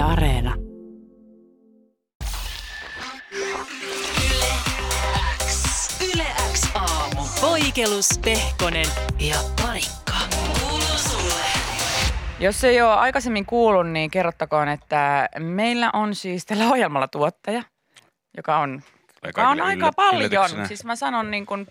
Yle Areena. Yle X aamu. Poikelus, Pehkonen ja Parikka. Kuuluu sulle. Jos ei ole aikaisemmin kuullut, niin kerrottakoon, että meillä on siis tällä ohjelmalla tuottaja, joka on, joka on aika yllä- paljon. Siis mä sanon niin kuin,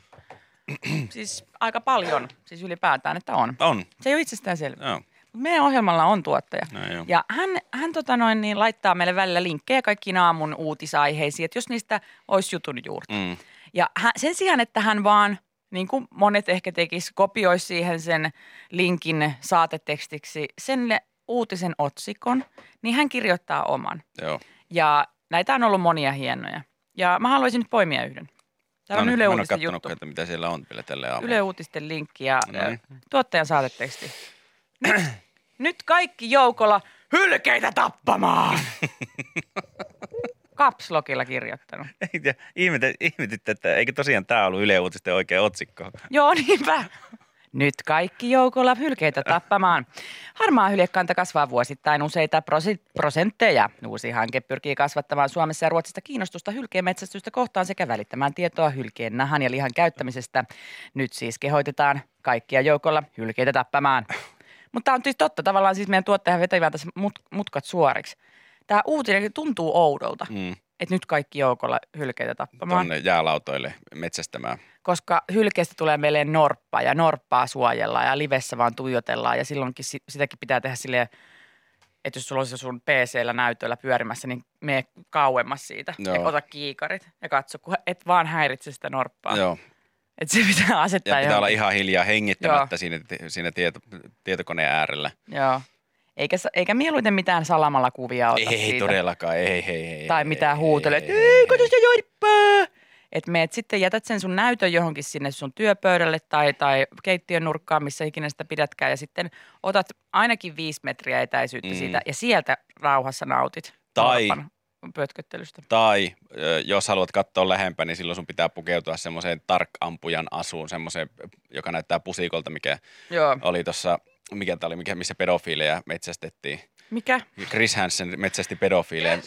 siis aika paljon, siis ylipäätään, että on. On, Se ei ole itsestäänselvää. joo. Meidän ohjelmalla on tuottaja. No. Ja hän, hän tota noin, niin laittaa meille välillä linkkejä kaikkiin aamun uutisaiheisiin, että jos niistä olisi jutun juurta. Mm. Ja hän, sen sijaan, että hän vaan, niin kuin monet ehkä tekis, kopioisi siihen sen linkin saatetekstiksi sen uutisen otsikon, niin hän kirjoittaa oman. Joo. Ja näitä on ollut monia hienoja. Ja mä haluaisin nyt poimia yhden. Täällä on No niin, Yle Uutisten kattonut, juttu. että mitä siellä on vielä tälle aamulla. Yle Uutisten linkki ja No niin. ö, tuottajan saateteksti. Nyt, nyt kaikki joukolla hylkeitä tappamaan! Kapslokilla kirjoittanut. Ei, ja ihmetä- Ihmetitte, että eikö tosiaan tämä ollut Yle Uutisten oikea otsikko? Joo, niinpä. Nyt kaikki joukolla hylkeitä tappamaan. Harmaa hyljekanta kasvaa vuosittain useita prosentteja. Uusi hanke pyrkii kasvattamaan Suomessa ja Ruotsista kiinnostusta hylkeenmetsästystä kohtaan sekä välittämään tietoa hylkeen nahan ja lihan käyttämisestä. Nyt siis kehoitetaan kaikkia joukolla hylkeitä tappamaan. Mutta tämä on siis totta. Tavallaan siis meidän tuottaja vetävät tässä mut- mutkat suoriksi. Tämä uutinen tuntuu oudolta, Mm. että nyt kaikki joukolla hylkeitä tappamaan Tuonne jäälautoille metsästämään. koska hylkeestä tulee meille norppa ja norppaa suojellaan ja livessä vaan tuijotellaan ja silloinkin si- sitäkin pitää tehdä silleen, että jos sulla olisi sun PC-llä näytöllä pyörimässä, niin mene kauemmas siitä Joo. ja ota kiikarit ja katso, kun et vaan häiritse sitä norppaa. Joo. Että se pitää asettaa Ja pitää olla johonkin. ihan hiljaa hengittämättä siinä, siinä tieto, tietokoneen äärellä. Joo. Eikä, eikä mieluiten mitään salamalla kuvia ota Ei siitä. todellakaan, ei, ei, ei. Tai ei, mitään huutele, ei, että ei, kato se jorppaa. Että meet sitten, jätät sen sun näytön johonkin sinne sun työpöydälle tai, tai keittiön nurkkaan, missä ikinä sitä pidätkään. Ja sitten otat ainakin viisi metriä etäisyyttä Mm. siitä ja sieltä rauhassa nautit. Tai- pötköttelystä. Tai jos haluat katsoa lähempää, niin silloin sun pitää pukeutua semmoiseen tarkkampujan asuun, semmoiseen, joka näyttää pusikolta, mikä Joo. oli tuossa, mikä tää oli, mikä, missä pedofiileja metsästettiin. Mikä? Chris Hansen metsästi pedofiileja.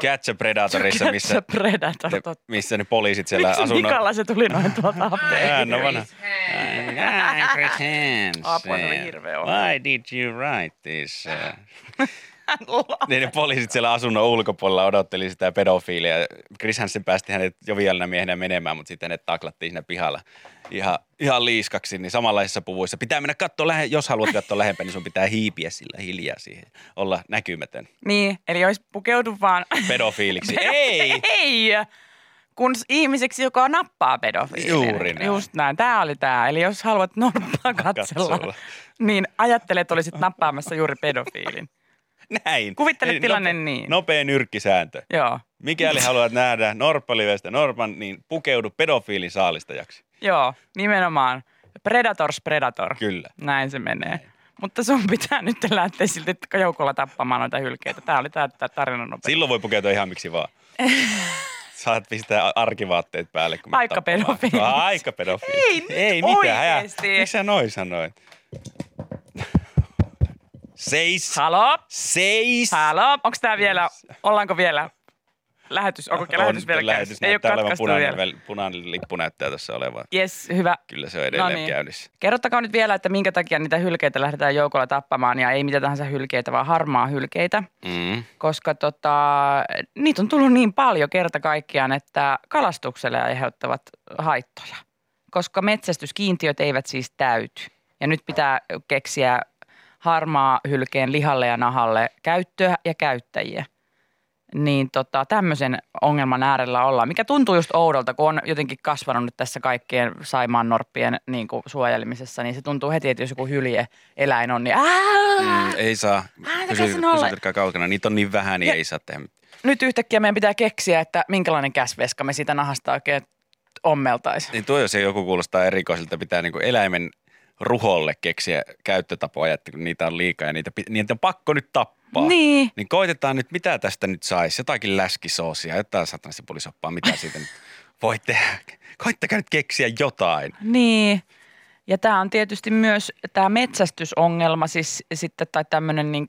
Catch a Predatorissa, missä, Catch a Predator. ne, missä ne poliisit siellä Miksi asunnon... Mikalla se tuli noin tuolta apeen? Hän on vanha. Chris Hansen. Apua, se oli hirveä ohjelma. Why did you write this? Niin ne poliisit siellä asunnon ulkopuolella odotteli sitä pedofiilia. Chris Hansen päästi hänet jovialina miehenä menemään, mutta sitten hänet taklattiin siinä pihalla ihan, ihan liiskaksi. Niin samanlaisissa puvuissa pitää mennä katsoa, lähe, jos haluat katsoa lähempää, niin sun pitää hiipiä sillä hiljaa siihen. Olla näkymätön Niin, eli olisi pukeudu vaan... pedofiiliksi. Ei! Ei! Kun ihmiseksi, joka nappaa pedofiilin. Juuri näin. Just näin. Tämä oli tämä. Eli jos haluat norppaa katsella, Katsella. niin ajattele, että olisit nappaamassa juuri pedofiilin. Näin. Kuvittele Ei, tilanne nope- niin. Nopea nyrkkisääntö. Joo, Mikäli haluat nähdä norppalivestä norpan, niin pukeudu pedofiilin saalistajaksi. joo, nimenomaan. Predators predator. Kyllä. Näin se menee. Mutta sun pitää nyt lähteä silti joukolla tappamaan noita hylkeitä. Tämä oli tämä tarinan nopea. Silloin voi pukeutua ihan miksi vaan. Saat pistää arkivaatteet päälle. Kun Aika pedofiili. Aika pedofiili. Ei, Ei mitään. Miksi sä noin sanoit? Seis. Halo? Seis. Halo? Onko tämä vielä, ollaanko vielä lähetys, onko lähetys vielä lähetys käynnissä? Ei ole katkaistu punainen, vielä. punainen lippu näyttää tässä olevan. Yes, hyvä. Kyllä se on edelleen No niin. käynnissä. Kerrottakaa nyt vielä, että minkä takia niitä hylkeitä lähdetään joukolla tappamaan ja ei mitä tahansa hylkeitä, vaan harmaa hylkeitä. Mm. Koska tota, niitä on tullut niin paljon kerta kaikkiaan, että kalastukselle aiheuttavat haittoja. Koska metsästyskiintiöt eivät siis täyty. Ja nyt pitää keksiä harmaa hylkeen lihalle ja nahalle käyttöä ja käyttäjiä. Niin tota, tämmöisen ongelman äärellä ollaan, mikä tuntuu just oudolta, kun on jotenkin kasvanut nyt tässä kaikkien Saimaan norppien niin kuin suojelemisessa, niin se tuntuu heti, että jos joku hylje eläin on, niin ää! Mm, ei saa. Pysytkää kaukana. Niitä on niin vähän, niin Ja- ei saa tehdä. nyt yhtäkkiä meidän pitää keksiä, että minkälainen käsveska me siitä nahasta oikein ommeltaisiin. Niin tuo jos ei joku kuulostaa erikoiselta, pitää niinku eläimen ruholle keksiä käyttötapoja, että kun niitä on liikaa ja niitä, niitä on pakko nyt tappaa. Niin. Niin koitetaan nyt, mitä tästä nyt saisi. Jotakin läskisoosia, jotain satanasipulisoppaa, mitä siitä nyt voi tehdä. Koittakaa nyt keksiä jotain. Niin. Ja tämä on tietysti myös tämä metsästysongelma siis sitten, tai tämmöinen niin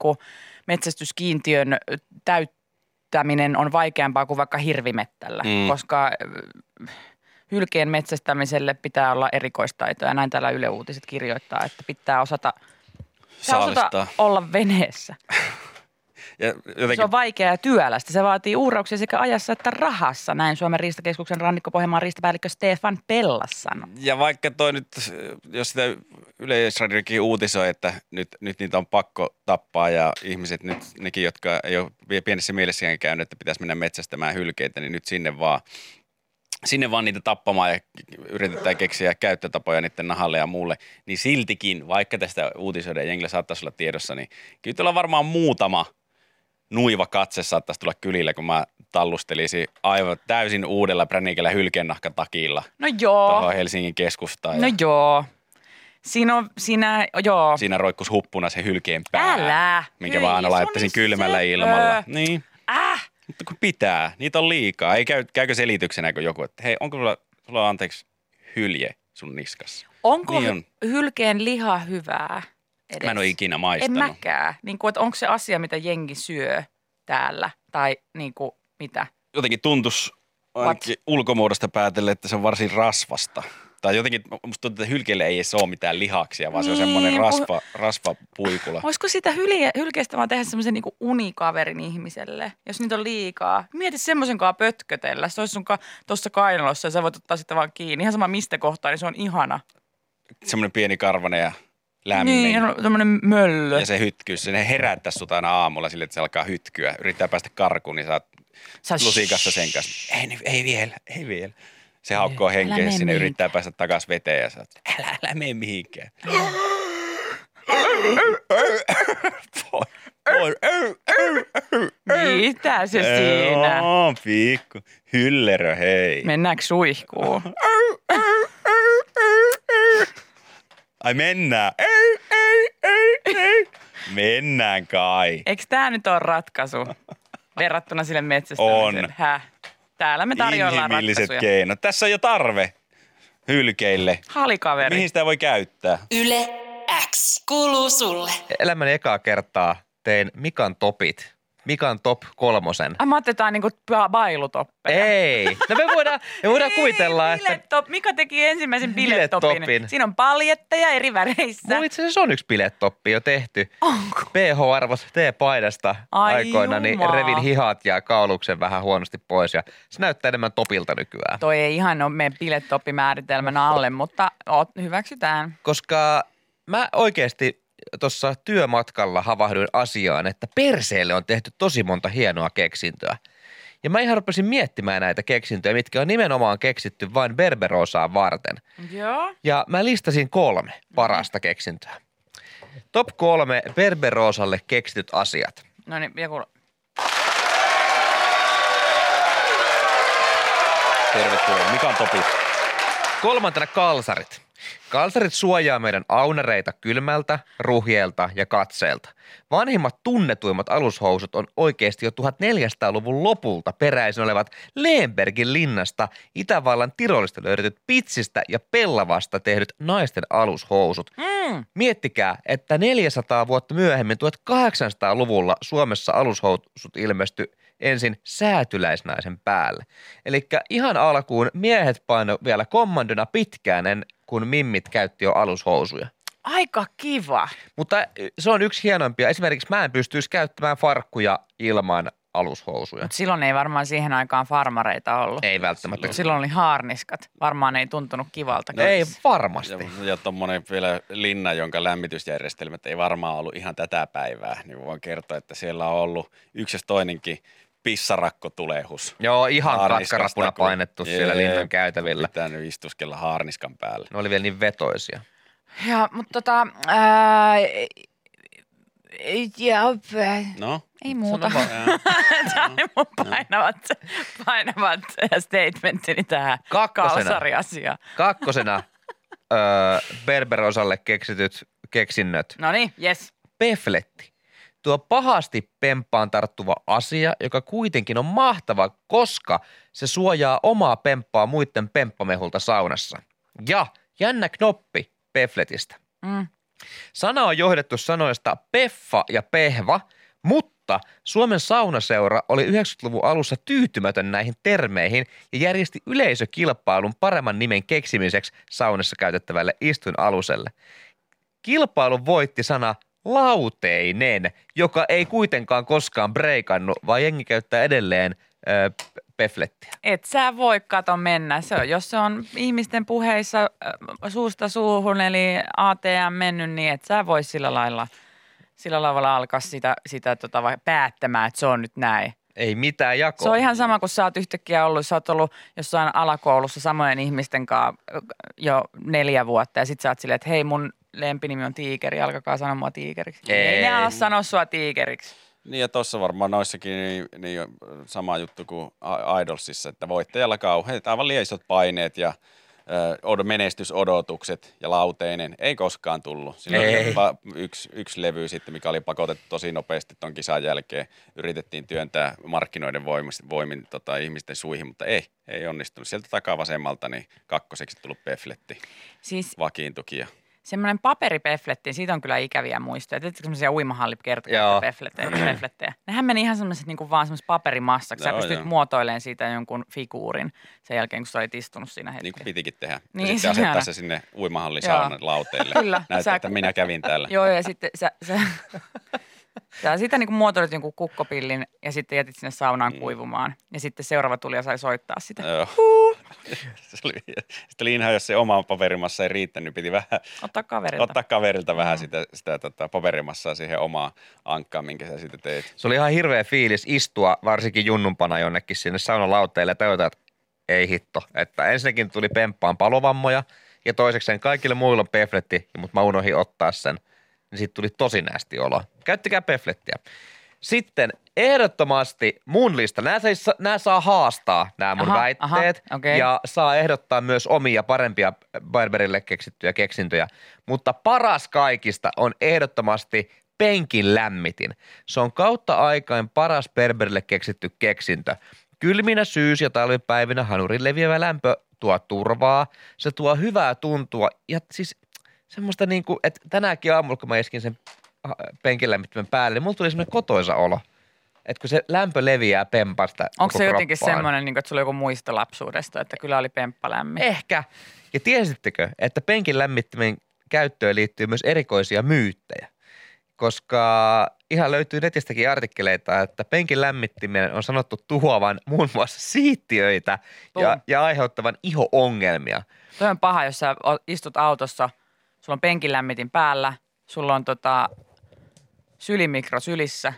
metsästyskiintiön täyttäminen on vaikeampaa kuin vaikka hirvimettällä, Mm. koska hylkeen metsästämiselle pitää olla erikoistaitoja. Näin täällä Yle Uutiset kirjoittaa, että pitää osata, pitää osata olla veneessä. Ja jotenkin Se on vaikeaa ja työlästä. Se vaatii uhrauksia sekä ajassa että rahassa. Näin Suomen riistakeskuksen rannikko-Pohjanmaan riistapäällikkö Stefan Pellas sanoi. Ja vaikka toi nyt, jos sitä Yleisradiokin uutisoi, että nyt, nyt niitä on pakko tappaa ja ihmiset nyt, nekin, jotka ei ole pienessä mielessäkään käynyt, että pitäisi mennä metsästämään hylkeitä, niin nyt sinne vaan, sinne vaan niitä tappamaan ja yritetään keksiä käyttötapoja niiden nahalle ja muulle, niin siltikin, vaikka tästä uutisoiden jengillä saattaisi olla tiedossa, niin kyllä tuolla varmaan muutama nuiva katse saattaisi tulla kylillä, kun mä tallustelisin aivan täysin uudella prännikällä hylkeennahkatakilla No joo. tuohon Helsingin keskustaan. No ja joo. Siinä on, siinä, joo. Siinä roikkus huppuna se hylkeen pää. Älä. Minkä Hyi, vaan aina laittaisin kylmällä ilmalla. Niin, Äh, mutta kun pitää. Niitä on liikaa. Ei käy, käykö selityksenä kun joku, että hei, onko sulla, sulla on anteeksi hylje sun niskassa? onko Niin on. hylkeen liha hyvää edes? Mä en ole ikinä En maistanut. mäkään. Niin kuin, että onko se asia, mitä jengi syö täällä? Tai niin kuin, mitä? Jotenkin tuntus ainakin ulkomuodosta päätellen, että se on varsin rasvasta. Tai jotenkin, musta tuntuu, että hylkeelle ei ole mitään lihaksia, vaan se on Niin, semmoinen kun- rasva, rasvapuikula. Voisiko sitä hylje, hylkeestä vaan tehdä semmoisen niin unikaverin ihmiselle, jos niitä on liikaa? Mieti semmoisen kanssa pötkötellä. Se olisi sun ka- tuossa kainalossa ja sä voit ottaa sitä vaan kiinni. Ihan sama mistä kohtaa, niin se on ihana. Semmoinen pieni karvanen ja lämmin. Niin, tämmöinen möllö. Ja se hytkyy, se herättää sut aina aamulla sille, että se alkaa hytkyä. Yrittää päästä karkuun, niin sä oot Sä lusikassa sen kanssa. Ei, niin- ei vielä, ei vielä. Se haukkoo henkeä sinne, yrittää päästä takaisin veteen ja sä oot, älä, älä mene mihinkään. Voi, voi. Mitä se siinä? Joo, pikku. Hyllerö, hei. Mennäänkö suihkuun? Ai mennään. Ei, ei, ei, ei. Mennään kai. Eikö tämä nyt ole ratkaisu verrattuna sille metsästämiselle? On. Häh? Täällä me tarjoillaan Inhimilliset ratkaisuja. keinot. Tässä on jo tarve hylkeille. Halikaveri. Mihin sitä voi käyttää? Yle X kuuluu sulle. Elämäni ekaa kertaa tein Mikan topit. Mikan top kolmosen. Ai mä on niinku ba- bailutoppeja. Ei. No me voidaan, me voidaan Ei, kuvitella, että bilettop. Mika teki ensimmäisen bilettopin. Bilettopin. Siinä on paljetteja eri väreissä. mulla itse asiassa on yksi bilettoppi jo tehty. Onko? PH-arvos T-paidasta Ai aikoina, niin revin hihat ja kauluksen vähän huonosti pois. Ja se näyttää enemmän topilta nykyään. Toi ei ihan ole meidän bilettoppimääritelmän alle, mutta hyväksytään. Koska mä oikeasti tuossa työmatkalla havahduin asiaan, että perseelle on tehty tosi monta hienoa keksintöä. Ja mä ihan rupesin miettimään näitä keksintöjä, mitkä on nimenomaan keksitty vain Berberosaa varten. Joo. Ja mä listasin kolme parasta keksintöä. Top kolme Berberosalle keksityt asiat. No niin, joku... Tervetuloa. Mikä on topi? Kolmantena kalsarit. Kalsarit suojaa meidän aunareita kylmältä, ruhjeelta ja katseelta. Vanhimmat tunnetuimmat alushousut on oikeasti jo 1400-luvun lopulta peräisin olevat Lembergin linnasta Itävallan Tirolista löydetyt pitsistä ja pellavasta tehdyt naisten alushousut. Mm. Miettikää, että 400 vuotta myöhemmin 1800-luvulla Suomessa alushousut ilmestyi ensin säätyläisnaisen päälle. Eli ihan alkuun miehet paino vielä kommandona pitkään, en- kun mimmit käytti jo alushousuja. Aika kiva. Mutta eh, se on yksi hienoimpia. Esimerkiksi mä en pystyisi käyttämään farkkuja ilman alushousuja. Mut silloin ei varmaan siihen aikaan farmareita ollut. Ei välttämättä. Mut silloin oli haarniskat. Varmaan ei tuntunut kivalta. Ei varmasti. Ja, ja tuommoinen vielä linna, jonka lämmitysjärjestelmät ei varmaan ollut ihan tätä päivää, niin voin kertoa, että siellä on ollut yksi jos toinenkin pissarakkotulehus. Joo, ihan katkarapuna kun- painettu siellä Jee, linnan käytävillä. Pitänyt istuskella haarniskan päällä. Ne oli vielä niin vetoisia. Ja, mutta tota, ää, ja, No, ei muuta. Vaan. Tämä oli mun painavat, painavat statementtini tähän Kakkosena. kalsariasiaan. Kakkosena öö, Berberosalle keksityt keksinnöt. No niin, yes. Pefletti. Tuo pahasti pemppaan tarttuva asia, joka kuitenkin on mahtava, koska se suojaa omaa pemppaa muiden pemppamehulta saunassa. Ja jännä knoppi Pefletistä. Mm. Sana on johdettu sanoista peffa ja pehva, Mutta Suomen saunaseura oli 90-luvun alussa tyytymätön näihin termeihin ja järjesti yleisökilpailun paremman nimen keksimiseksi saunassa käytettävälle istuinaluselle. Kilpailun voitti sana lauteinen, joka ei kuitenkaan koskaan breikannut, vaan jengi käyttää edelleen ö, peflettiä. Et sä voi kato mennä. Se on, jos se on ihmisten puheissa äh, suusta suuhun, eli ATM mennyt, niin et sä voi sillä lailla, sillä lailla alkaa sitä, sitä tota, päättämään, että se on nyt näin. Ei mitään jakoa. Se on ihan sama, kun sä oot yhtäkkiä ollut, sä oot ollut jossain alakoulussa samojen ihmisten kanssa jo neljä vuotta ja sit sä oot silleen, että hei mun lempinimi on Tiikeri, alkakaa sanoa mua Tiikeriksi. Ei. Ei ne ala sanoa sua Tiikeriksi. Niin ja tuossa varmaan noissakin niin, niin sama juttu kuin Idolsissa, että voittajalla kauheat, aivan liian paineet ja ö, od- menestysodotukset ja lauteinen ei koskaan tullut. Siinä Ei. oli yksi, yksi levy sitten, mikä oli pakotettu tosi nopeasti tuon kisan jälkeen. Yritettiin työntää markkinoiden voimin, voimin tota, ihmisten suihin, mutta ei, ei onnistunut. Sieltä takaa vasemmalta niin kakkoseksi tullut pefletti Siis vakiintuki. Semmoinen paperipefletti, siitä on kyllä ikäviä muistoja. Tiedätkö semmoisia Joo. uimahallikertapeflettejä? peflettejä. Nehän meni ihan semmoiset niin vaan semmoiset paperimassaksi. Sä Joo, pystyt joo. muotoilemaan siitä jonkun figuurin sen jälkeen, kun sä olit istunut siinä hetken. niin kuin pitikin tehdä. Niin, ja sitten asettaa aina. se sinne uimahallin saunan lauteille. Kyllä, Näyttää, sä- että minä kävin täällä. Joo, ja sitten sä, sä, sä sitä niin kuin muotoilit jonkun kukkopillin ja sitten jätit sinne saunaan Mm. kuivumaan. Ja sitten seuraava tuli ja sai soittaa sitä. Joo. se oli, sitten oli inha, jos se oma paperimassa ei riittänyt, niin piti vähän Ottaa kaverilta. ottaa kaverilta vähän sitä, sitä tota, paperimassaa siihen omaan ankkaan, minkä sä sitten teit. Se oli ihan hirveä fiilis istua varsinkin junnumpana jonnekin sinne saunalauteille ja tajuta, että ei hitto. Että ensinnäkin tuli pemppaan palovammoja ja toisekseen kaikille muilla on pefletti, mutta mä unohdin ottaa sen. Niin siitä tuli tosi näästi olo. Käyttäkää peflettiä. Sitten ehdottomasti mun lista. Nämä, saa- nämä saa haastaa, nämä mun Aha, väitteet. aha, okei. Ja saa ehdottaa myös omia parempia Barberille keksittyjä keksintöjä. Mutta paras kaikista on ehdottomasti penkin lämmitin. Se on kautta aikain paras Berberille keksitty keksintö. Kylminä syys- ja talvipäivinä hanurin leviävä lämpö tuo turvaa. Se tuo hyvää tuntua ja siis semmoista niin kuin, että tänäänkin aamulla, kun mä iskin sen ha- penkin lämmittimen päälle, niin mulla tuli semmoinen kotoisa olo. Että kun se lämpö leviää pempasta Onko se jotenkin kroppaan. semmoinen, niin kuin, että sulla on joku muisto lapsuudesta, että kyllä oli pemppa lämmin? Ehkä. Ja tiesittekö, että penkin lämmittimen käyttöön liittyy myös erikoisia myyttejä? Koska ihan löytyy netistäkin artikkeleita, että penkin lämmittimen on sanottu tuhoavan muun muassa siittiöitä ja, ja aiheuttavan iho-ongelmia. Toi on paha, jos sä istut autossa, sulla on penkin lämmitin päällä, sulla on tota sylimikro sylissä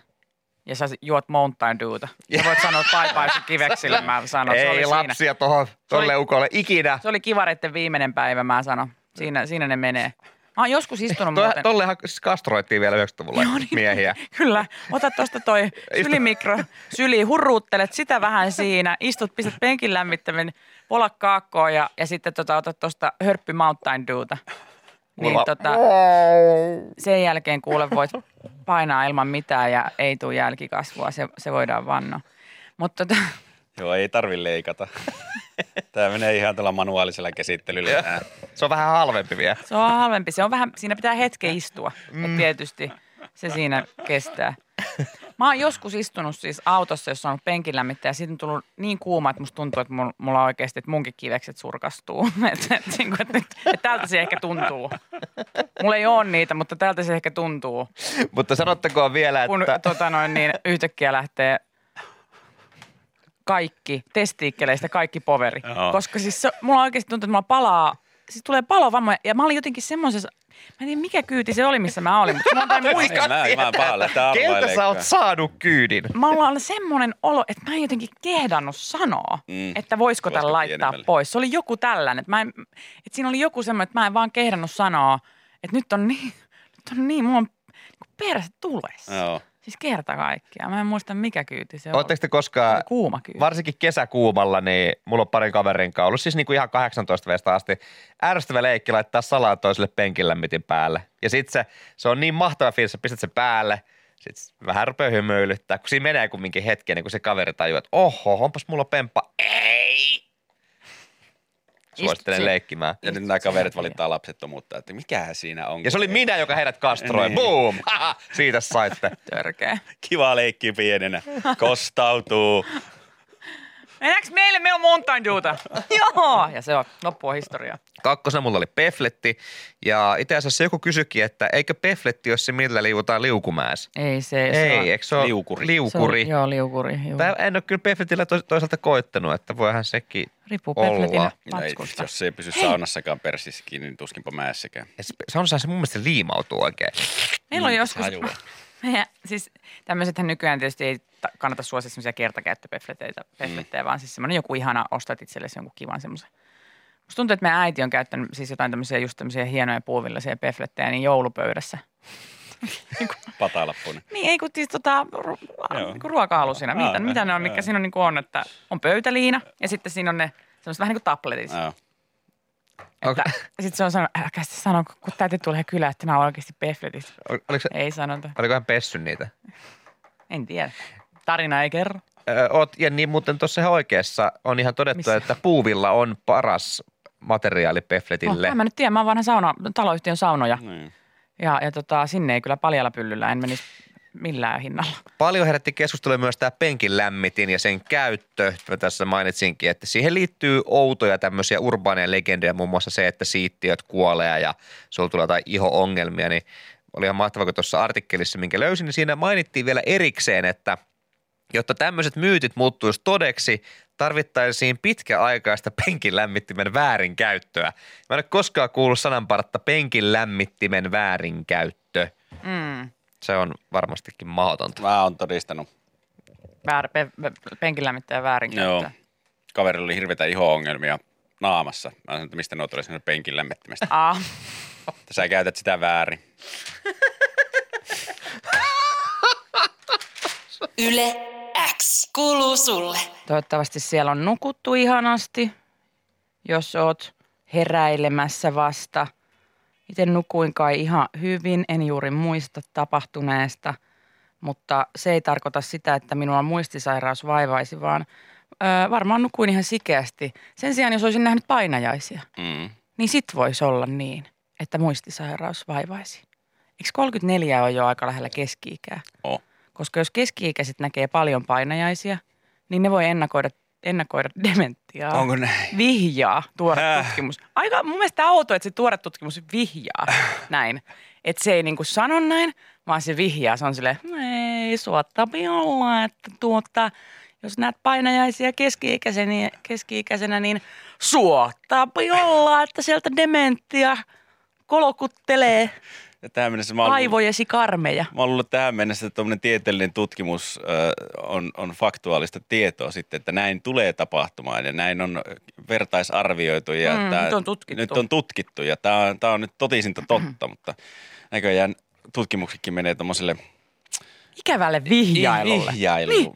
ja sä juot Mountain Dewta. Sä voit sanoa taipaisu kiveksille, mä sanon. se Ei oli siinä. lapsia tuohon tolle oli- ukolle ikinä. Se oli kivareitten viimeinen päivä, mä sanon. Siinä, siinä ne menee. Mä oon joskus istunut Toi, muuten. tollehan siis kastroittiin vielä 90-luvulla Joo, niin. miehiä. Kyllä, ota tuosta toi sylimikro, syli, hurruuttelet sitä vähän siinä, istut, pistät penkin lämmittäminen, pola kaakkoon ja, ja sitten tota, otat tuosta hörppy Mountain Dewta. Niin Mulla- tota, sen jälkeen kuule voit painaa ilman mitään ja ei tule jälkikasvua, se, se voidaan vannoa. Mutta tota, Joo, ei tarvi leikata. Tämä menee ihan tällä manuaalisella käsittelyllä. Se on vähän halvempi vielä. se on halvempi, se on vähän, siinä pitää hetken istua, mm. että tietysti se siinä kestää. Mä oon joskus istunut siis autossa, jossa on ollut penkin lämmittäjä, ja siitä on tullut niin kuuma, että musta tuntuu, että mulla, oikeasti, että munkin kivekset surkastuu. että, että, että, että, että tältä se ehkä tuntuu. Mulla ei ole niitä, mutta tältä se ehkä tuntuu, Mutta sanottakoon vielä, kun että... tota noin, niin yhtäkkiä lähtee kaikki, testiikkeleistä kaikki poveri. Joo. Koska siis se, mulla oikeasti tuntuu, että mulla palaa, siis tulee palovammoja, ja mä olin jotenkin semmoisessa, mä en tiedä mikä kyyti se oli, missä mä olin, mutta mulla on tai muista. Mä, mä, mä tää Keltä sä oot saanut kyydin? Mulla on semmoinen olo, että mä en jotenkin kehdannut sanoa, Mm. että voisiko tämän laittaa pienemmälle. pois. Se oli joku tällainen, että, mä en, että siinä oli joku semmoinen, että mä en vaan kehdannut sanoa, että nyt on niin, nyt on niin, mulla on niin perse tulessa. Joo. Siis kerta kaikkiaan. Mä en muista mikä kyyti se oli. Oletteko te koskaan, kuuma kyyti. varsinkin kesäkuumalla, niin mulla on parin kaverin kanssa ollut siis niin kuin ihan 18 vuotta asti ärsyttävä leikki laittaa salaa toiselle penkillä mitin päälle. Ja sit se, se on niin mahtava fiilis, että pistät sen päälle, sit vähän rupeaa hymyilyttää, kun siinä menee kumminkin hetken, niin kun se kaveri tajuaa, että oho, onpas mulla pemppa. Ei! Suosittelen Istut leikkimään. Ja nyt nämä kaverit valittaa lapsettomuutta, että mikä siinä on. Ja se oli minä, joka heidät kastroi. Niin. Boom! Siitä saitte. Törkeä. Kiva leikki pienenä. Kostautuu. Mennäänkö meille? Meillä on Mountain Dewta. Joo. Ja se on loppua historiaa. Kakkosena mulla oli pefletti. Ja itse asiassa joku kysyikin, että eikö pefletti ole se, millä liuutaan liukumäessä? Ei se, se Ei, on, eikö se ole Liukuri. liukuri? Se on, joo, liukuri. Juu. Tää en ole kyllä pefletillä to- toisaalta koittanut, että voihan sekin Riippuu olla. Pefletin ei, jos se ei pysy saunassakaan persissä kiinni, niin tuskinpa mäessäkään. Ja se- Saunassa se mun mielestä liimautuu oikein. Meillä on Mm, joskus, hajua. meidän, siis tämmöisethän nykyään tietysti ei ta- kannata suosia semmoisia kertakäyttöpeflettejä, peflettejä, Mm. vaan siis semmoinen joku ihana, ostat itsellesi jonkun kivan semmoisen. Musta tuntuu, että meidän äiti on käyttänyt siis jotain tämmöisiä just tämmöisiä hienoja puuvillaisia peflettejä niin joulupöydässä. Patalappunen. Niin ei kun siis tota, ru- niin ruoka-alusina. Aa, Mitä, mitä ne on, mikä siinä on, niin kuin on, että on pöytäliina ja sitten siinä on ne semmoiset vähän niin kuin tabletit. Joo. Että, sitten se on sanonut, älkää sitten sano, kun täytyy tulee kylään, että nämä on oikeasti pefletit. Ol- Oliko, se, Ei sanota. oliko hän pessy niitä? En tiedä. Tarina ei kerro. Öö, oot, ja niin muuten tuossa ihan oikeassa on ihan todettu, Missä? että puuvilla on paras materiaali pefletille. Oh, mä nyt tiedän, mä oon vanha sauna, taloyhtiön saunoja. Niin. Ja, ja tota, sinne ei kyllä paljalla pyllyllä, en menisi millään hinnalla. Paljon herätti keskustelua myös tämä penkin lämmitin ja sen käyttö. Mä tässä mainitsinkin, että siihen liittyy outoja tämmöisiä urbaaneja legendoja, muun muassa se, että siittiöt kuolee ja sulla tulee jotain iho-ongelmia, niin oli ihan mahtavaa, kun tuossa artikkelissa, minkä löysin, niin siinä mainittiin vielä erikseen, että jotta tämmöiset myytit muuttuisi todeksi, tarvittaisiin pitkäaikaista penkin lämmittimen väärinkäyttöä. Mä en ole koskaan kuullut sananpartta penkin lämmittimen väärinkäyttö. Mm. Se on varmastikin mahdotonta. Mä oon todistanut. Väär, pe, pe, penkin lämmittäjä väärinkäyttöä. Joo. Kaverilla oli hirveitä iho-ongelmia naamassa. Mä sanoin, että mistä ne on tullut sinne penkin lämmittimestä. Ah, Että Sä käytät sitä väärin. Yle X kuuluu sulle. toivottavasti siellä on nukuttu ihanasti, jos oot heräilemässä vasta. Itse nukuin kai ihan hyvin, en juuri muista tapahtuneesta, mutta se ei tarkoita sitä, että minua muistisairaus vaivaisi, vaan ö, varmaan nukuin ihan sikeästi. Sen sijaan, jos olisin nähnyt painajaisia, Mm. niin sit voisi olla niin, että muistisairaus vaivaisi. Eikö 34 ole jo aika lähellä keski-ikää? Oh. Koska jos keski-ikäiset näkee paljon painajaisia, niin ne voi ennakoida, ennakoida dementiaa. Onko näin? Vihjaa tuore Häh? tutkimus. Aika mun mielestä outo, että se tuore tutkimus vihjaa näin. Että se ei niinku sano näin, vaan se vihjaa. Se on silleen, ei suottapi olla, että tuota, jos näet painajaisia keski-ikäisenä, keski-ikäisenä niin suottapi olla, että sieltä dementia kolokuttelee tähän mennessä mä aivojesi karmeja. mä luullut tähän mennessä, että tuommoinen tieteellinen tutkimus ö, on, on faktuaalista tietoa sitten, että näin tulee tapahtumaan ja näin on vertaisarvioitu ja Mm, tää, nyt on tutkittu. nyt on tutkittu ja tämä on, tää on nyt totisinta totta, mutta näköjään tutkimuksetkin menee tuommoiselle Ikävälle vihjailulle. vihjailu Niin.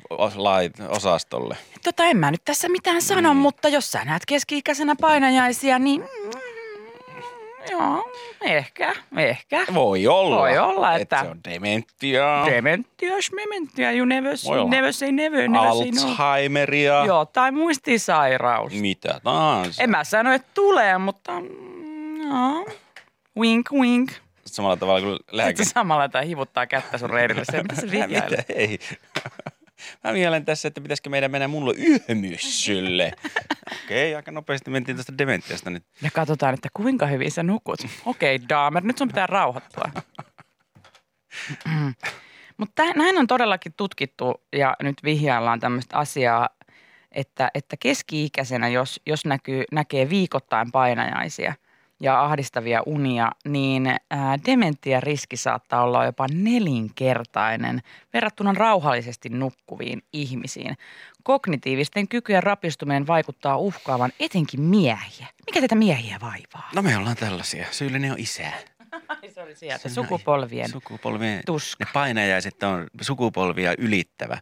osastolle. Tota en mä nyt tässä mitään sano, Mm. mutta jos sä näet keski-ikäisenä painajaisia, niin joo, ehkä, ehkä. Voi olla. Voi olla, että- se on dementia, Dementia, mementia, you never, Voi olla. never say never, never say no. Alzheimeria, Joo, tai muistisairaus. mitä tahansa. En mä sano, että tulee, mutta joo. Wink, wink. Samalla tavalla kuin lääke. Sitten samalla tai hivuttaa kättä sun reidille. Se, mitä se? Ei. Mä mielen tässä, että pitäisikö meidän mennä mulla yömyssylle. Okei, okay, aika nopeasti mentiin tästä dementiasta nyt. Ja katsotaan, että kuinka hyvin sä nukut. Okei, okay, Dahmer, nyt sun pitää rauhoittua. Mutta näin on todellakin tutkittu ja nyt vihjaillaan tämmöistä asiaa, että, että keski-ikäisenä, jos, jos näkyy, näkee viikoittain painajaisia ja ahdistavia unia, niin ää, dementian riski saattaa olla jopa nelinkertainen verrattuna rauhallisesti nukkuviin ihmisiin. Kognitiivisten kykyjen rapistuminen vaikuttaa uhkaavan etenkin miehiä. Mikä tätä miehiä vaivaa? No me ollaan tällaisia. Syyllinen on isä. Se oli sieltä, Se sukupolvien Sukupolvien. tuska. Ne painajaiset on sukupolvia ylittävä,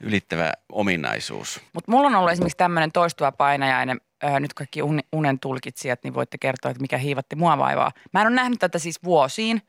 ylittävä ominaisuus. Mutta mulla on ollut esimerkiksi tämmöinen toistuva painajainen, öö, nyt kaikki un, unen tulkitsijat, niin voitte kertoa, että mikä hiivatti mua vaivaa. Mä en ole nähnyt tätä siis vuosiin,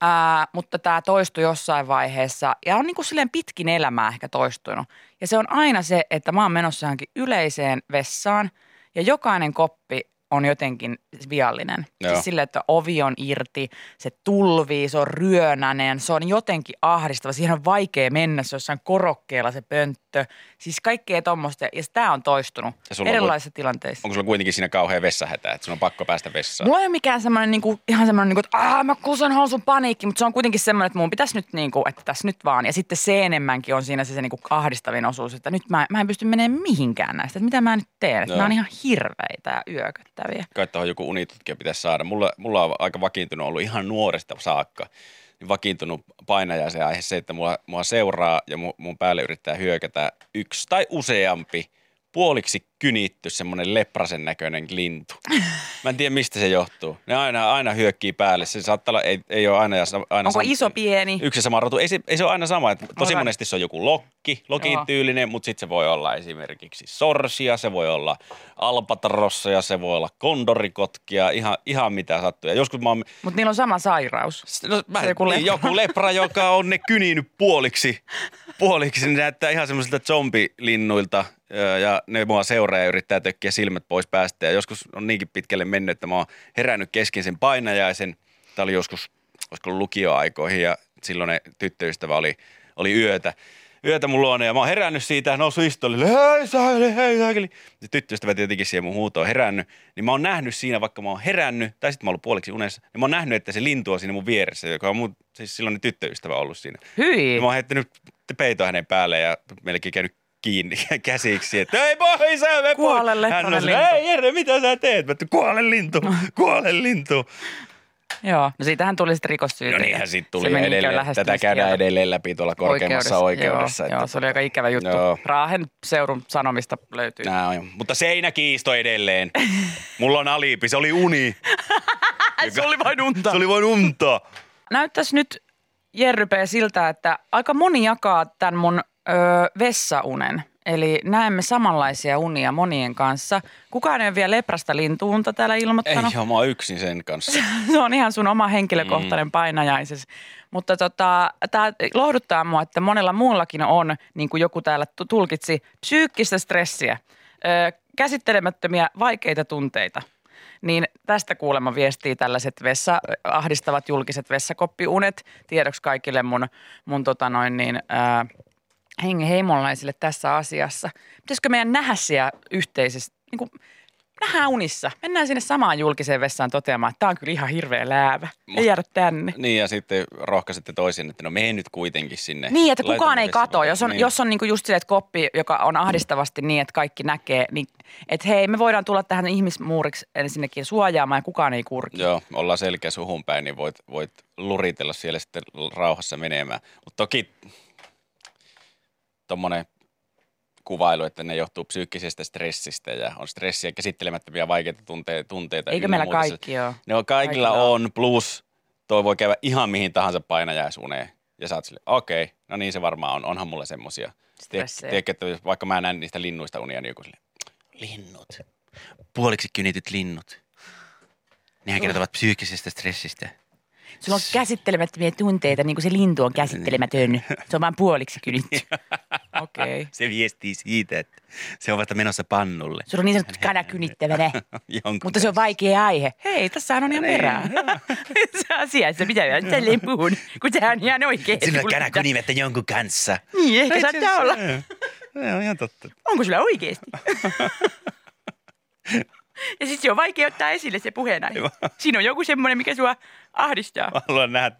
ää, mutta tämä toistui jossain vaiheessa ja on niin kuin silleen pitkin elämää ehkä toistunut. Ja se on aina se, että mä oon menossa johonkin yleiseen vessaan ja jokainen koppi on jotenkin viallinen. Joo. Siis silleen, että ovi on irti, se tulvii, se on ryönäinen, se on jotenkin ahdistava. Siihen on vaikea mennä, se on jossain korokkeella se pönttö. Siis kaikkea tuommoista, ja tämä on toistunut Ja sulla on erilaisissa tilanteissa. Onko sulla kuitenkin siinä kauhean vessahätä, että sun on pakko päästä vessaan? Mulla ei ole mikään semmoinen niinku, ihan semmoinen, niinku, että Aa, mä kusan housun paniikki, mutta se on kuitenkin semmoinen, että mun pitäisi nyt, niinku, että tässä nyt vaan. Ja sitten se enemmänkin on siinä se, se niinku ahdistavin osuus, että nyt mä, mä en pysty menemään mihinkään näistä, että mitä mä nyt teen. Että Joo. nämä on ihan hirveitä ja yököttäviä. Kai tuohon joku unitutkija pitäisi saada. Mulla, mulla on aika vakiintunut ollut ihan nuoresta saakka. Niin vakiintunut painajaisen aihe se, että mua, mua seuraa ja mun, mun päälle yrittää hyökätä yksi tai useampi puoliksi kynitty semmoinen leprasen näköinen lintu. Mä en tiedä, mistä se johtuu. Ne aina, aina hyökkii päälle. Se saattaa olla, ei, ei ole aina, aina Onko sam- iso, pieni? Yksi ja sama rotu. Ei se, ei se ole aina sama. Että tosi Aivan. monesti se on joku lokki, lokin Joo. tyylinen, mutta sitten se voi olla esimerkiksi sorsia, se voi olla albatrosseja, se voi olla kondorikotkia, ihan, ihan mitä sattuu. Ja joskus mä oon, Mutta niillä on sama sairaus. no, mä, Se joku lepra. joku lepra, joka on ne kyninyt puoliksi. Puoliksi, niin näyttää ihan semmoisilta zombilinnuilta ja ne mua seuraa ja yrittää tökkiä silmät pois päästä. Ja joskus on niinkin pitkälle mennyt, että mä oon herännyt kesken sen painajaisen. Tämä oli joskus, olisiko ollut lukioaikoihin ja silloin ne tyttöystävä oli, oli yötä. Yötä mun luona ja mä oon herännyt siitä, noussut istolle, hei saakeli, hei saakeli. Ja tyttöystävä tietenkin siihen mun huutoon herännyt. Niin mä oon nähnyt siinä, vaikka mä oon herännyt, tai sitten mä oon ollut puoliksi unessa, niin mä oon nähnyt, että se lintu on siinä mun vieressä, joka on mun, siis silloin tyttöystävä ollut siinä. Hyi. Ja mä oon heittänyt peitoa hänen päälle ja melkein käynyt kiinni käsiksi, että ei pois, sä me pois. Kuole Hän on lintu. ei Jere, mitä sä teet? Mä että kuole lintu, kuole lintu. Joo, no siitähän tuli sitten rikossyyte. No niinhän siitä Se tuli edelleen. Tätä käydään edelleen läpi tuolla korkeimmassa oikeudessa. Joo, joo, se oli aika ikävä juttu. Joo. Raahen seudun sanomista löytyy. Nää on, jo. mutta seinäkiisto edelleen. Mulla on aliipi, se oli uni. se oli vain unta. Se oli vain unta. Näyttäisi nyt Jerry P. siltä, että aika moni jakaa tämän mun ö, vessaunen. Eli näemme samanlaisia unia monien kanssa. Kukaan ei ole vielä leprasta lintuunta täällä Ei ilmoittanut. joo, mä oon yksin sen kanssa. se on ihan sun oma henkilökohtainen mm. painajaises. Mutta tota, tämä lohduttaa mua, että monella muullakin on, niin kuin joku täällä tu- tulkitsi, psyykkistä stressiä, ö, käsittelemättömiä vaikeita tunteita. Niin tästä kuulemma viestii tällaiset vessa, ahdistavat julkiset vessakoppiunet tiedoksi kaikille mun, mun tota noin niin, ää, hengen heimolaisille tässä asiassa. Pitäisikö meidän nähdä siellä yhteisesti, niin kuin, nähdään unissa. Mennään sinne samaan julkiseen vessaan toteamaan, että tämä on kyllä ihan hirveä läävä. Ei jäädä tänne. Niin ja sitten rohkaisette toisen, että no mene nyt kuitenkin sinne. Niin, että kukaan ei kato. Jos on, niin. jos on niinku just silleen, että koppi, joka on ahdistavasti niin, että kaikki näkee, niin että hei, me voidaan tulla tähän ihmismuuriksi ensinnäkin suojaamaan ja kukaan ei kurki. Joo, ollaan selkeä suhun päin, niin voit, voit luritella siellä sitten rauhassa menemään. Mutta toki tuommoinen kuvailu, että ne johtuu psyykkisestä stressistä ja on stressiä käsittelemättömiä vaikeita tunteita. tunteita Eikö meillä muuta. Kaikki ole? Ne on kaikilla, Kaikilla on. plus toi voi käydä ihan mihin tahansa painajaisuneen. Ja sä oot sille, okei, okay, no niin se varmaan on, onhan mulla semmosia. Tiedätkö, että vaikka mä näen niistä linnuista unia, niin joku sille, linnut, puoliksi kynityt linnut. Nehän kertovat psyykkisestä stressistä. Sulla on käsittelemättömiä tunteita, niin kuin se lintu on käsittelemätön. Se on vain puoliksi kynitty. Okei. Okay. Se viestii siitä, että se on vasta menossa pannulle. Sulla on niin sanottu kana kynittävänä. Jonkun Mutta se on vaikea aihe. Hei, tässähän on ihan perää. se asiassa pitää vielä tälleen puhun, kun sehän on ihan oikein. Sillä on kanakynivettä jonkun kanssa. Niin, ehkä saattaa olla. Se on ihan totta. Onko sulla oikeasti? ja sitten se on vaikea ottaa esille se puheenaihe. Siinä on joku semmoinen, mikä sua ahdistaa. Mä haluan nähdä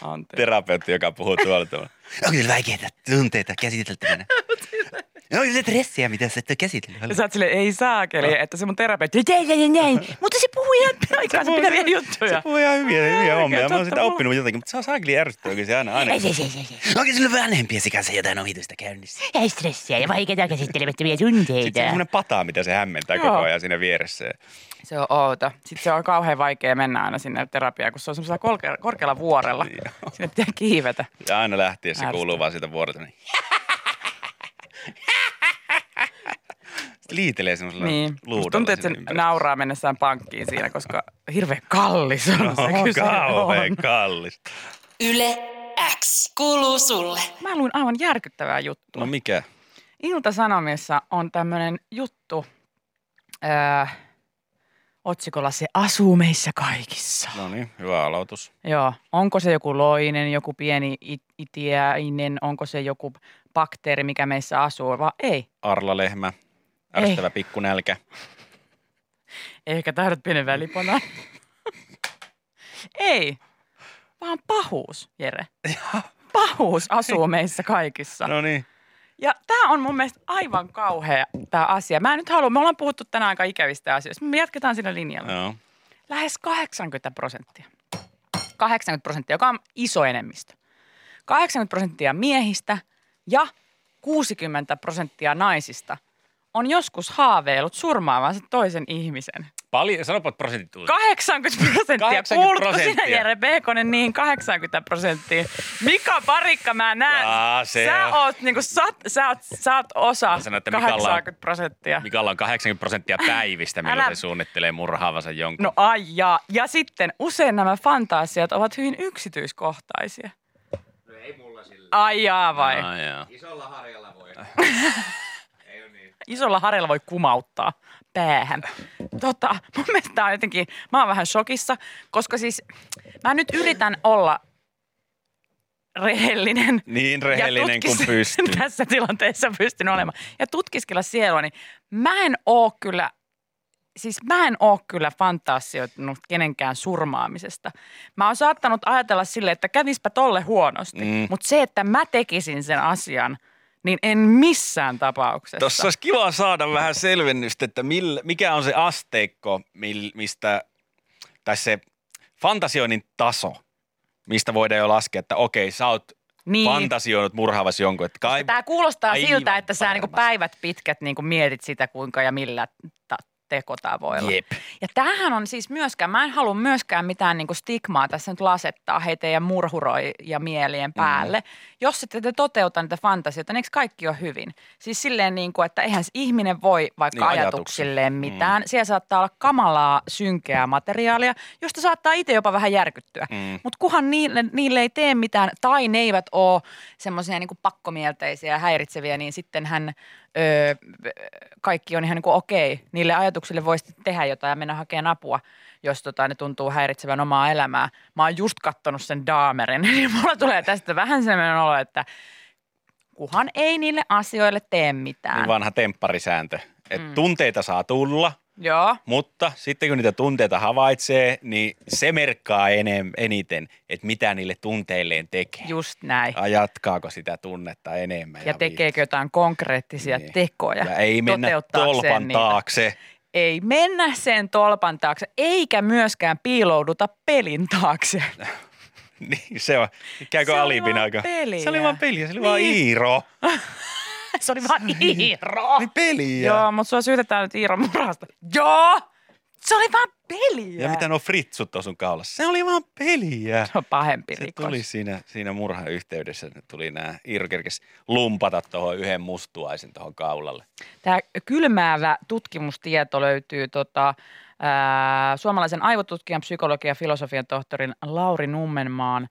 tuon terapeutti, joka puhuu tuolla tavalla. Onko sillä vaikeita tunteita käsiteltävänä? Onko se stressiä, mitä sä et ole käsitellyt? Sä oot silleen, ei saakeli, että se mun terapeutti, näin, näin, näin. Mutta se puhuu ihan aikaansa pitäviä juttuja. Se puhuu ihan hyviä, hyviä hommia. Mä oon sitä oppinut jotakin, mutta se on saakeli ärsyttävä, kun se aina... aina... Ei, ei, ei, ei. Onko sillä vanhempiesi kanssa jotain ohitusta käynnissä? Ei stressiä ja vaikeita käsittelemättömiä Sitten se on tunteita. semmoinen pata, mitä se hämmentää Joo. koko ajan siinä vieressä. Se on outo. Sitten se on kauhean vaikea mennä aina sinne terapiaan, kun se on semmoisella korkealla, korkealla vuorella. Sinne pitää kiivetä. Ja aina lähtiessä se kuuluu vaan siitä vuorelta. niin- liitelee semmoisella Niin. Luudalla tuntuu, että se nauraa mennessään pankkiin siinä, koska hirveän kallis on se On kyseinen kauhean on. kallis. Yle X kuuluu sulle. Mä luin aivan järkyttävää juttua. No mikä? Ilta-Sanomissa on tämmöinen juttu, öö, otsikolla se asuu meissä kaikissa. No niin, hyvä aloitus. Joo, onko se joku loinen, joku pieni it- itiäinen, onko se joku bakteeri, mikä meissä asuu, vai ei. Arla Ärsyttävä pikkunälkä. Ehkä tahdot pienen väliponan. ei, vaan pahuus, Jere. Pahuus asuu meissä kaikissa. No niin. Ja tämä on mun mielestä aivan kauhea tämä asia. Mä en nyt halua, me ollaan puhuttu tänään aika ikävistä asioista. Me jatketaan sillä linjalla. Joo. Lähes 80 prosenttia. 80 prosenttia, joka on iso enemmistö. 80 prosenttia miehistä ja 60 prosenttia naisista on joskus haaveillut surmaavansa toisen ihmisen. Paljon, sanopa prosentit tuli. 80 prosenttia. 80 Kuulutko sinä prosenttia. Jere Bekonen niin 80 prosenttia? Mika Parikka mä näen. Jaa, se sä, on. oot, niinku, sä, oot, sä, oot, sä oot osa Mä sanon, että Mikalla on- 80 prosenttia. Mikalla on 80 prosenttia päivistä, milloin Älä- se suunnittelee murhaavansa jonkun. No ai ja. Ja sitten usein nämä fantasiat ovat hyvin yksityiskohtaisia. No ei mulla sillä. Ai jaa vai? Ah, joo. Isolla harjalla voi. Isolla harjalla voi kumauttaa päähän. Tota, mun mielestä on jotenkin, mä oon vähän shokissa, koska siis mä nyt yritän olla rehellinen. Niin rehellinen kuin pystyy. Tässä tilanteessa pystyn olemaan. Ja tutkiskella sielua, niin mä en oo kyllä, siis mä en oo kyllä fantasioinut kenenkään surmaamisesta. Mä oon saattanut ajatella sille, että kävispä tolle huonosti. Mm. Mutta se, että mä tekisin sen asian, niin en missään tapauksessa. Tuossa olisi kiva saada vähän selvennystä, että millä, mikä on se asteikko, mil, mistä, tai se fantasioinnin taso, mistä voidaan jo laskea, että okei, sä oot Niin. fantasioinut murhaavasi jonkun. Että kai, Tämä kuulostaa siltä, että sä niinku varmasti. päivät pitkät niinku mietit sitä, kuinka ja millä ta- tekotavoilla. Jep. Ja tämähän on siis myöskään, mä en halua myöskään mitään niinku stigmaa tässä nyt lasettaa heitä ja murhuroi ja mielien päälle. Mm. Jos ette te toteuta niitä fantasioita, niin eikö kaikki ole hyvin? Siis silleen niin kuin, että eihän ihminen voi vaikka Niin, ajatuksia. ajatuksilleen mitään. Mm. Siellä saattaa olla kamalaa, synkeää materiaalia, josta saattaa itse jopa vähän järkyttyä. Mm. Mutta kuhan niille, niille ei tee mitään tai ne eivät ole semmoisia niin pakkomielteisiä ja häiritseviä, niin sitten hän öö, kaikki on ihan niin kuin okei. Niille ajatuksille voi sitten tehdä jotain ja mennä hakemaan apua, jos tota, ne tuntuu häiritsevän omaa elämää. Mä oon just kattonut sen Daamerin, niin mulla tulee tästä vähän sellainen olo, että kuhan ei niille asioille tee mitään. niin vanha tempparisääntö. Että Mm. tunteita saa tulla, Joo, mutta sitten kun niitä tunteita havaitsee, niin se merkkaa enem, eniten, että mitä niille tunteilleen tekee. just näin. Ja Jatkaako sitä tunnetta enemmän. Ja tekeekö jotain konkreettisia Niin. tekoja Ja ei mennä tolpan niitä. taakse. ei mennä sen tolpan taakse, eikä myöskään piilouduta pelin taakse. Niin se on. Käykö Se oli alibina vaan aika? peliä. Se oli vaan peliä, se oli vaan Niin. Iiro. Se oli vaan Iiro. Niin peliä. Joo, mutta sua syytetään nyt Iiron murhasta. Joo! Se oli vaan peliä. Ja mitä nuo fritsut on sun kaulassa? Se oli vaan peliä. Se on pahempi Se rikos. tuli siinä, siinä murhan yhteydessä, että tuli nämä Iiro kerkes lumpata tuohon yhden mustuaisen tuohon kaulalle. Tämä kylmäävä tutkimustieto löytyy tota, ää, suomalaisen aivotutkijan, psykologian ja filosofian tohtorin Lauri Nummenmaan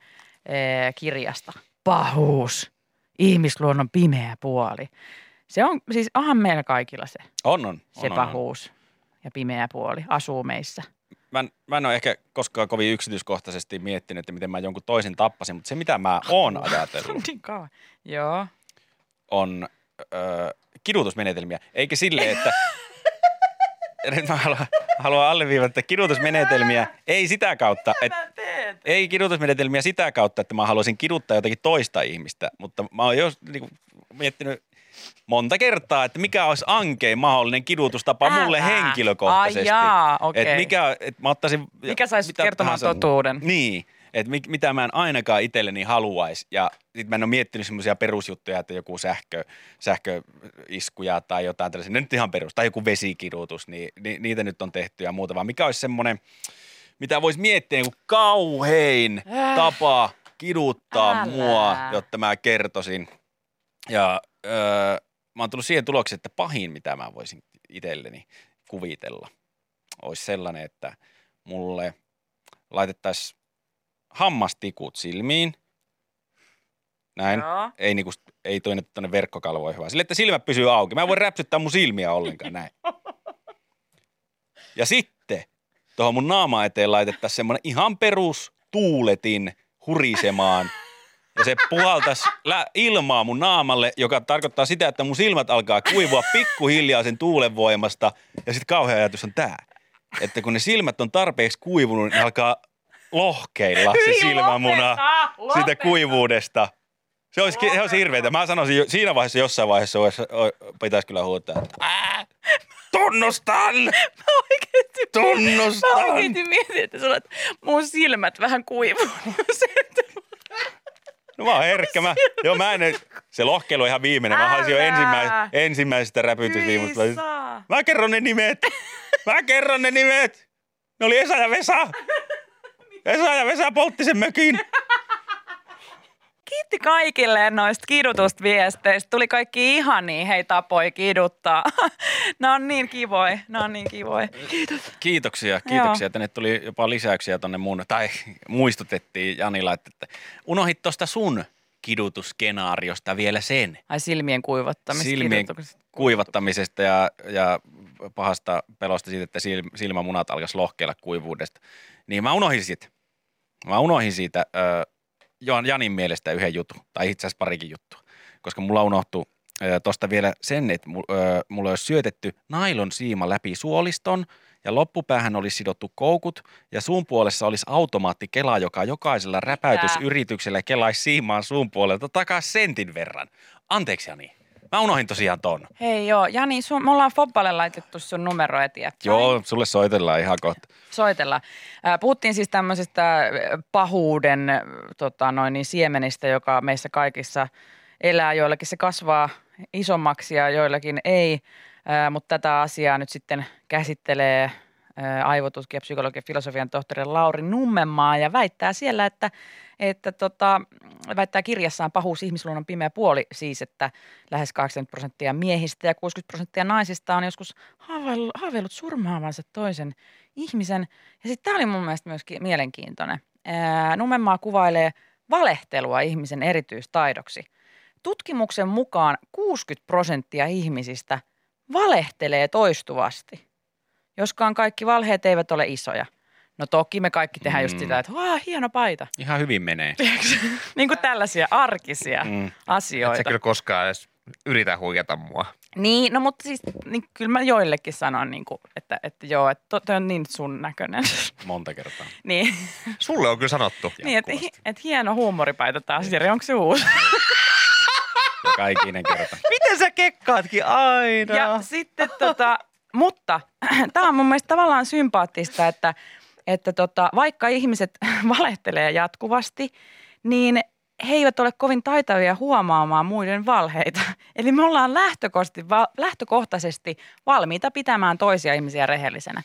ää, kirjasta. Pahuus, ihmisluonnon pimeä puoli. Se on, siis onhan meillä kaikilla se, On, on. se on, on, pahuus ja pimeä puoli asuu meissä. Mä, en- mä en ole ehkä koskaan kovin yksityiskohtaisesti miettinyt, että miten mä jonkun toisen tappasin, mutta se mitä mä oon ajatellut Niin kauan. Joo. on ö, kidutusmenetelmiä. Eikä sille, että... Nyt mä haluan, haluan alleviivata, että kidutusmenetelmiä ei sitä kautta, että teet? ei kidutusmenetelmiä sitä kautta, että mä haluaisin kiduttaa jotakin toista ihmistä, mutta mä oon jo niin miettinyt monta kertaa, että mikä olisi ankein mahdollinen kidutustapa mulle Älä. henkilökohtaisesti. Ai jaa, okei. Et mikä, et mä ottaisin... Mikä saisi kertomaan tahansa- totuuden? Niin, että mit, mitä mä en ainakaan itselleni haluaisi. Ja sit mä en ole miettinyt semmoisia perusjuttuja, että joku sähkö, sähköiskuja tai jotain tällaisia. Ne nyt ihan perus. Tai joku vesikidutus, niin, ni, niitä nyt on tehty ja muuta. Vaan mikä olisi semmoinen, mitä voisi miettiä niin kuin kauhein Äh. tapa kiduttaa Älä. mua, jotta mä kertoisin. Ja öö, mä oon tullut siihen tulokseen, että pahin, mitä mä voisin itselleni kuvitella, olisi sellainen, että mulle laitettaisiin hammastikut silmiin. Näin. Joo. Ei, niinku, ei toinen tuonne verkkokalvoihin, vaan sille, että silmät pysyy auki. Mä en voi räpsyttää mun silmiä ollenkaan näin. Ja sitten tuohon mun naama eteen laitettaisiin semmoinen ihan perus tuuletin hurisemaan. Ja se puhaltaisi lä- ilmaa mun naamalle, joka tarkoittaa sitä, että mun silmät alkaa kuivua pikkuhiljaa sen tuulen voimasta. Ja sitten kauhea ajatus on tää, että kun ne silmät on tarpeeksi kuivunut, niin alkaa lohkeilla se Hyi, silmämuna lopeta, siitä kuivuudesta. Se olisi, se olisi hirveetä. Mä sanoisin, siinä vaiheessa jossain vaiheessa olisi, pitäisi kyllä huutaa, että "Ää, tunnustan, Mä oikeesti, mä tunnustan. oikeesti mietin, että sulla mun silmät vähän kuivuu. Se, että No mä oon herkkä. Mä, joo, mä en, se lohkeilu on ihan viimeinen. Mä haluaisin jo ensimmäis, ensimmäisestä räpytysviimusta. Mä kerron ne nimet. Mä kerron ne nimet. Ne oli Esa ja Vesa. Esa ja Vesa poltti sen mökin. Kiitti kaikille noista kidutusta viesteistä. Tuli kaikki ihania, hei tapoi kiduttaa. Nämä on niin kivoi, nämä on niin kivoi. Kiitos. Kiitoksia, kiitoksia. Tänne tuli jopa lisäyksiä tonne mun, tai muistutettiin Janilla, että, että unohit tuosta sun kidutusskenaariosta vielä sen. Ai silmien kuivattamista. Silmien kuivattamisesta ja, ja pahasta pelosta siitä, että sil- silmämunat alkaisi lohkeilla kuivuudesta. Niin mä unohdin siitä. Mä unohdin siitä Jan- Janin mielestä yhden jutun, tai itse asiassa parikin juttua. Koska mulla unohtui tuosta vielä sen, että ö, mulla olisi syötetty nailon siima läpi suoliston, ja loppupäähän olisi sidottu koukut, ja suun puolessa olisi automaattikela, joka jokaisella räpäytysyrityksellä kelaisi siimaan suun puolelta takaisin sentin verran. Anteeksi Jani, mä unohdin tosiaan ton. Hei joo, Jani, sun, me ollaan Fobballe laitettu sun numero etiin. Joo, sulle soitellaan ihan kohta. Soitella. Puhuttiin siis tämmöisestä pahuuden tota, noin, niin siemenistä, joka meissä kaikissa elää. Joillakin se kasvaa isommaksi ja joillakin ei, mutta tätä asiaa nyt sitten käsittelee aivotutkija, psykologi ja filosofian tohtori Lauri Nummenmaa ja väittää siellä, että, että tota, väittää kirjassaan pahuus ihmisluonnon pimeä puoli siis, että lähes 80 prosenttia miehistä ja 60 prosenttia naisista on joskus haaveillut, surmaavansa toisen ihmisen. Ja sitten tämä oli mun mielestä myös ki- mielenkiintoinen. Ää, Nummenmaa kuvailee valehtelua ihmisen erityistaidoksi. Tutkimuksen mukaan 60 prosenttia ihmisistä valehtelee toistuvasti, joskaan kaikki valheet eivät ole isoja. No toki me kaikki tehdään just Mm. sitä, että Vaa, hieno paita. Ihan hyvin menee. niin kuin tällaisia arkisia Mm. Et asioita. sä kyllä koskaan edes yritä huijata mua. Niin, no mutta siis niin kyllä mä joillekin sanon, niin kuin, että, että joo, että to, toi on niin sun näköinen. Monta kertaa. niin, Sulle on kyllä sanottu. niin että, että hieno huumoripaita taas. Jere, onko se uusi? Joka ikinen kerta. Miten sä kekkaatkin aina? Ja sitten tota, mutta tämä on mun mielestä tavallaan sympaattista, että, että tota, vaikka ihmiset valehtelee jatkuvasti, niin he eivät ole kovin taitavia huomaamaan muiden valheita. Eli me ollaan lähtökohtaisesti, va- lähtökohtaisesti valmiita pitämään toisia ihmisiä rehellisenä.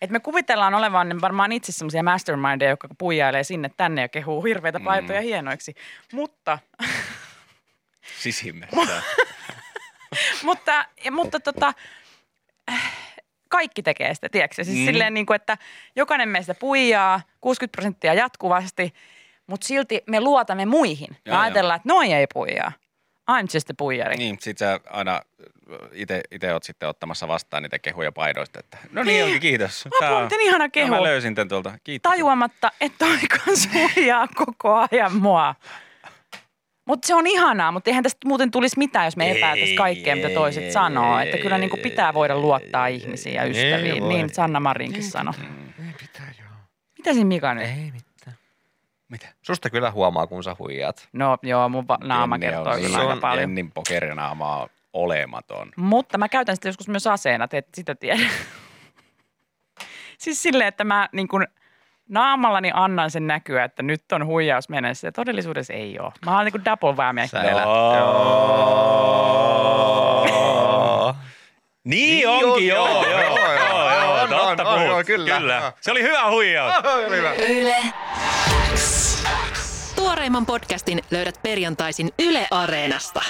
Et me kuvitellaan olevan varmaan itse semmoisia mastermindeja, jotka puijailee sinne tänne ja kehuu hirveitä paitoja Mm. hienoiksi. Mutta Sisimmässä. mutta, mutta tota, kaikki tekee sitä, tiedätkö? Siis Mm. silleen niin kuin, että jokainen meistä puijaa 60 prosenttia jatkuvasti, mutta silti me luotamme muihin. Me Joo, ajatellaan, että noi ei puijaa. I'm just a puijari. niin, sit sä aina itse oot sitten ottamassa vastaan niitä kehuja paidoista, että no niin onkin, kiitos. Apua, miten ihana kehu. No, mä löysin tän tuolta. Kiitos. Tajuamatta, että toi kans huijaa koko ajan mua. Mutta se on ihanaa, mutta eihän tästä muuten tulisi mitään, jos me Ei, epäiltäisiin kaikkea, mitä toiset ei, sanoo. Että kyllä niin kuin pitää voida luottaa ei, ihmisiin ja ei ystäviin. Niin Sanna Marinkin sanoi. Ei pitää joo. Mitä siinä Mika nyt? Ei mitään. Mitä? Susta kyllä huomaa, kun sä huijaat. No joo, mun va- naama Jenne kertoo on kyllä niin- aika on- paljon. Jennin pokerinaama on olematon. Mutta mä käytän sitä joskus myös aseena, te ette sitä tiedä. siis silleen, että mä niin kun naamallani annan sen näkyä, että nyt on huijaus mennessä. Ja todellisuudessa ei ole. Mä oon niin kuin double väämiä. Sä elät. Joo. Joo. Niin Niin onkin, on, joo, joo, joo, joo, joo, joo, joo, on, totta puhut. joo, kyllä. kyllä. Se oli hyvä huijaus. Hyvä. Yle. Tuoreimman podcastin löydät perjantaisin Yle Areenasta.